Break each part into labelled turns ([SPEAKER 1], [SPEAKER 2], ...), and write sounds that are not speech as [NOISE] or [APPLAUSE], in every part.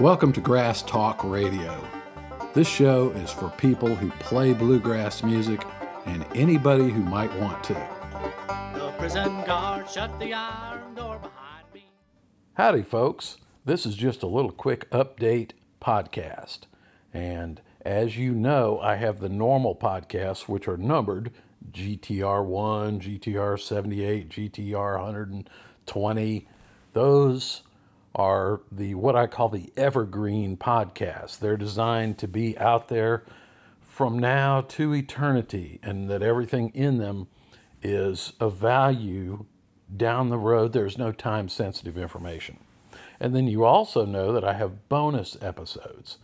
[SPEAKER 1] Welcome to Grass Talk Radio. This show is for people who play bluegrass music and anybody who might want to.
[SPEAKER 2] The prison guard shut the iron door behind me.
[SPEAKER 1] Howdy, folks. This is just a little quick update podcast. And as you know, I have the normal podcasts, which are numbered GTR 1, GTR 78, GTR 120. Those are the what I call the evergreen podcasts. They're designed to be out there from now to eternity, and that everything in them is of value down the road. There's no time sensitive information. And then you also know that I have bonus episodes.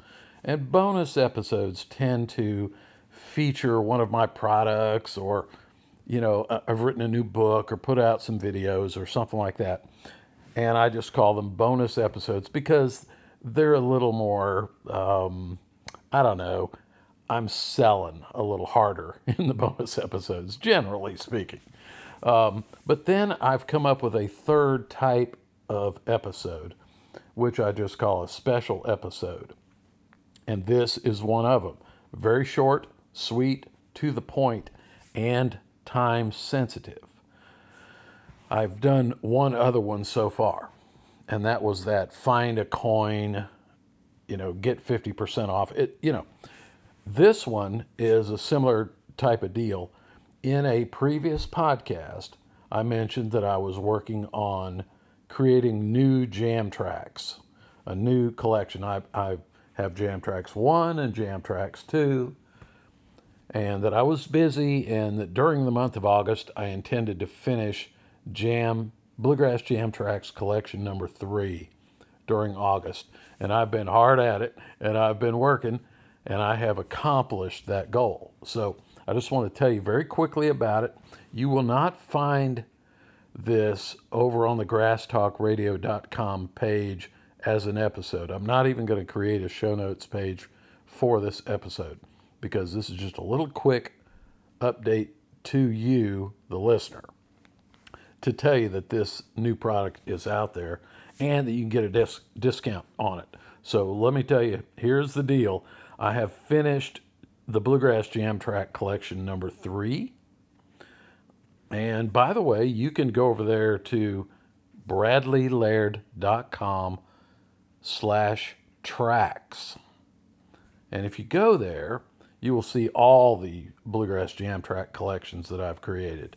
[SPEAKER 1] And bonus episodes tend to feature one of my products or, you know, I've written a new book or put out some videos or something like that. And I just call them bonus episodes because they're a little more, um, I don't know, I'm selling a little harder [LAUGHS] in the bonus episodes, generally speaking. Um, but then I've come up with a third type of episode, which I just call a special episode. And this is one of them. Very short, sweet, to the point, and time sensitive. I've done one other one so far, and that was that find a coin, you know, get 50% off. It, you know, this one is a similar type of deal. In a previous podcast, I mentioned that I was working on creating new jam tracks, a new collection. I, I have Jam Tracks 1 and Jam Tracks 2, and that I was busy, and that during the month of August, I intended to finish Jam Bluegrass Jam Tracks collection number 3 during August. And I've been hard at it, and I've been working, and I have accomplished that goal. So I just want to tell you very quickly about it. You will not find this over on the grasstalkradio.com page as an episode. I'm not even going to create a show notes page for this episode because this is just a little quick update to you, the listener, to tell you that this new product is out there and that you can get a dis- discount on it. So let me tell you, here's the deal. I have finished the Bluegrass Jam Track Collection number three. And by the way, you can go over there to bradleylaird.com slash tracks. And if you go there, you will see all the Bluegrass Jam Track collections that I've created.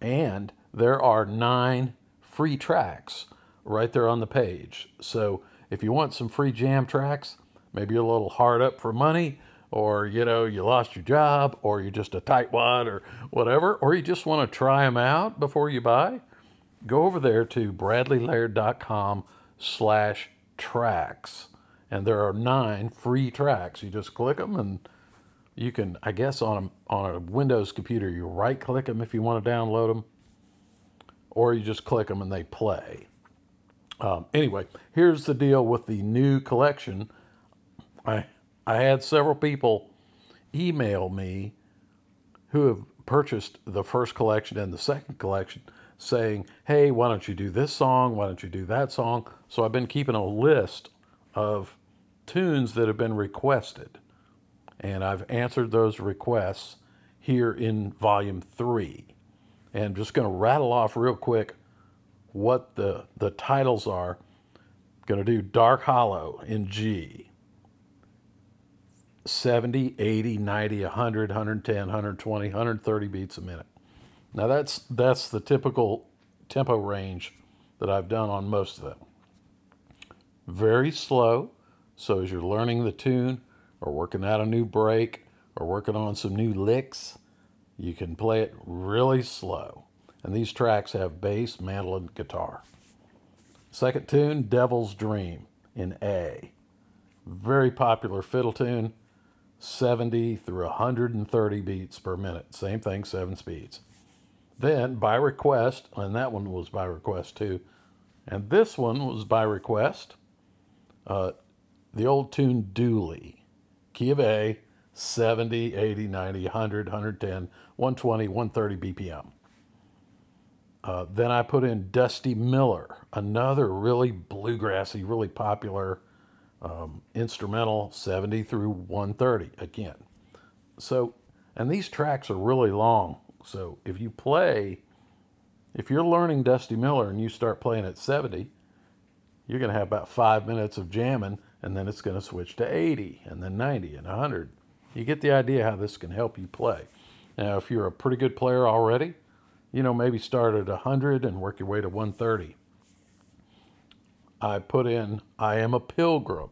[SPEAKER 1] And there are nine free tracks right there on the page. So if you want some free jam tracks, maybe you're a little hard up for money, or you know, you lost your job, or you're just a tightwad, or whatever, or you just want to try them out before you buy, go over there to bradleylaird.com slash tracks. And there are nine free tracks. You just click them and you can, I guess, on a, on a Windows computer, you right click them if you want to download them, or you just click them and they play. Um, anyway, here's the deal with the new collection. I I had several people email me who have purchased the first collection and the second collection saying, "Hey, why don't you do this song? Why don't you do that song?" So I've been keeping a list of tunes that have been requested, and I've answered those requests here in volume three. And I'm just going to rattle off real quick what the the titles are. Going to do Dark Hollow in G. 70, 80, 90, 100, 110, 120, 130 beats a minute. Now that's that's the typical tempo range that I've done on most of them. Very slow, so as you're learning the tune or working out a new break or working on some new licks, you can play it really slow. And these tracks have bass, mandolin, guitar. Second tune, Devil's Dream in A. Very popular fiddle tune, 70 through 130 beats per minute. Same thing, seven speeds. Then by request, and that one was by request too, and this one was by request, uh, the old tune Dooley, key of A, 70, 80, 90, 100, 110, 120, 130 BPM. Uh, then I put in Dusty Miller, another really bluegrassy, really popular um, instrumental 70 through 130 again. So, and these tracks are really long. So if you play, if you're learning Dusty Miller and you start playing at 70, you're going to have about five minutes of jamming, and then it's going to switch to 80, and then 90, and 100. You get the idea how this can help you play. Now, if you're a pretty good player already, you know, maybe start at 100 and work your way to 130. I put in I Am a Pilgrim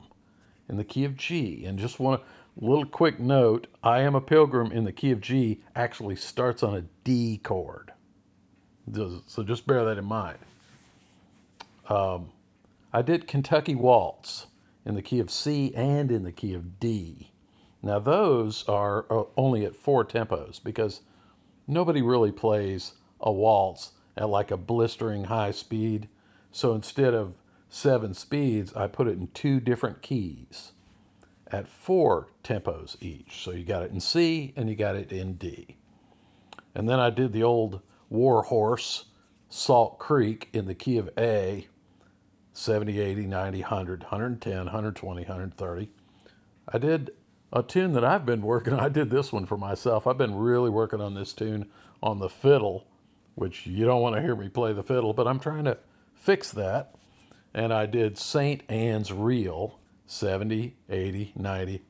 [SPEAKER 1] in the key of G. And just a little quick note I Am a Pilgrim in the key of G actually starts on a D chord. So just bear that in mind. Um, I did Kentucky Waltz in the key of C and in the key of D. Now, those are uh, only at four tempos because nobody really plays a waltz at like a blistering high speed. So instead of seven speeds, I put it in two different keys at four tempos each. So you got it in C and you got it in D. And then I did the old war horse, Salt Creek, in the key of A 70, 80, 90, 100, 110, 120, 130. I did a tune that I've been working on. I did this one for myself. I've been really working on this tune on the fiddle, which you don't want to hear me play the fiddle, but I'm trying to fix that and I did St. Anne's Reel 70, 80, 90,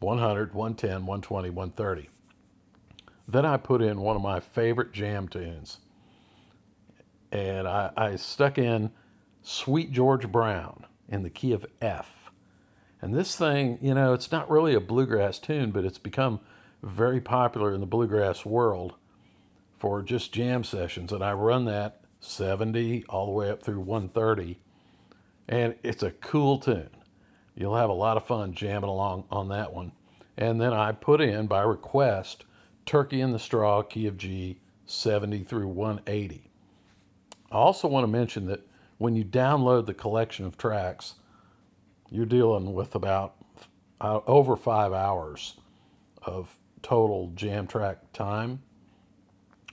[SPEAKER 1] 100, 110, 120, 130. Then I put in one of my favorite jam tunes. And I, I stuck in Sweet Georgia Brown in the key of F. And this thing, you know, it's not really a bluegrass tune, but it's become very popular in the bluegrass world for just jam sessions. And I run that 70 all the way up through 130 and it's a cool tune. You'll have a lot of fun jamming along on that one. And then I put in by request Turkey in the Straw, key of G, 70 through 180. I also want to mention that when you download the collection of tracks, you're dealing with about uh, over five hours of total jam track time.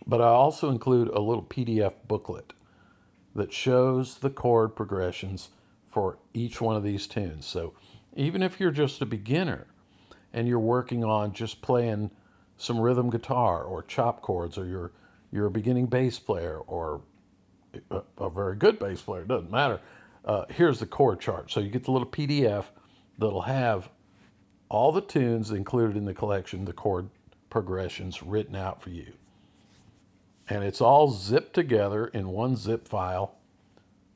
[SPEAKER 1] But I also include a little PDF booklet that shows the chord progressions for each one of these tunes. So even if you're just a beginner and you're working on just playing some rhythm guitar or chop chords, or you're you're a beginning bass player or a, a very good bass player, it doesn't matter. Uh, here's the chord chart. So you get the little PDF that'll have all the tunes included in the collection, the chord progressions written out for you. And it's all zipped together in one zip file.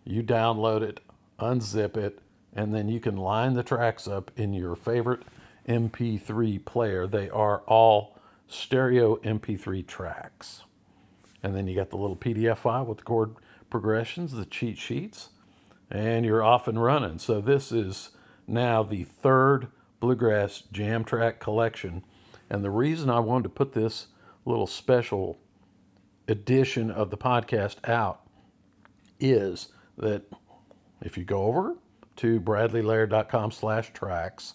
[SPEAKER 1] You download it unzip it, and then you can line the tracks up in your favorite MP3 player. They are all stereo MP3 tracks. And then you got the little PDF file with the chord progressions, the cheat sheets, and you're off and running. So this is now the third Bluegrass Jam Track collection. And the reason I wanted to put this little special edition of the podcast out is that if you go over to bradleylaird.com slash tracks,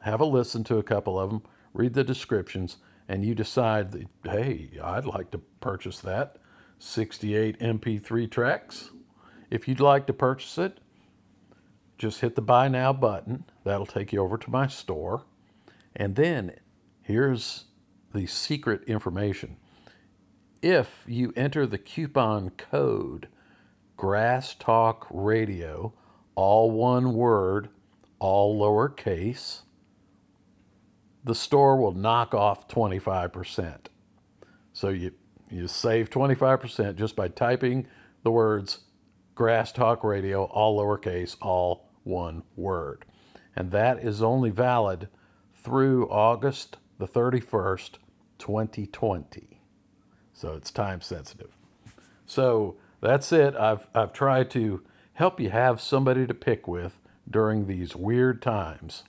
[SPEAKER 1] have a listen to a couple of them, read the descriptions, and you decide that, hey, I'd like to purchase that 68 MP3 tracks. If you'd like to purchase it, just hit the buy now button. That'll take you over to my store. And then here's the secret information. If you enter the coupon code Grass Talk Radio, all one word, all lowercase, the store will knock off 25%. So you, you save 25% just by typing the words Grass Talk Radio, all lowercase, all one word. And that is only valid through August the 31st, 2020. So it's time sensitive. So that's it. I've, I've tried to help you have somebody to pick with during these weird times.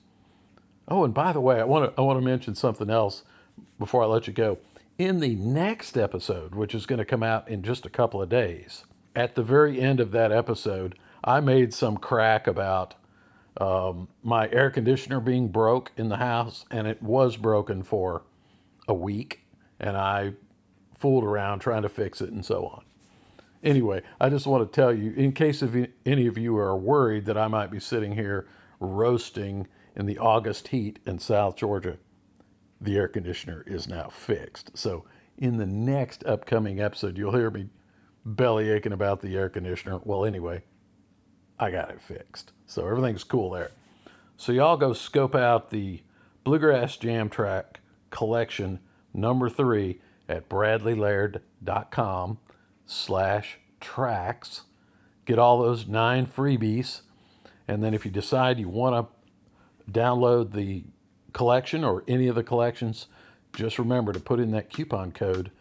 [SPEAKER 1] Oh, and by the way, I want to I want to mention something else before I let you go. In the next episode, which is going to come out in just a couple of days, at the very end of that episode, I made some crack about um, my air conditioner being broke in the house, and it was broken for a week, and I fooled around trying to fix it and so on. anyway, I just want to tell you, in case of any of you are worried that I might be sitting here roasting in the August heat in South Georgia, the air conditioner is now fixed. So in the next upcoming episode, you'll hear me belly aching about the air conditioner. Well, anyway, I got it fixed. So everything's cool there. So y'all go scope out the Bluegrass Jam Track collection number three at bradleylaird.com slash tracks. Get all those nine freebies. And then if you decide you want to download the collection or any of the collections, just remember to put in that coupon code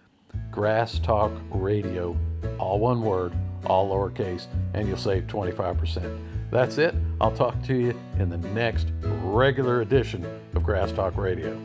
[SPEAKER 1] Grass Talk Radio, all one word, all lowercase, and you'll save 25%. That's it. I'll talk to you in the next regular edition of Grass Talk Radio.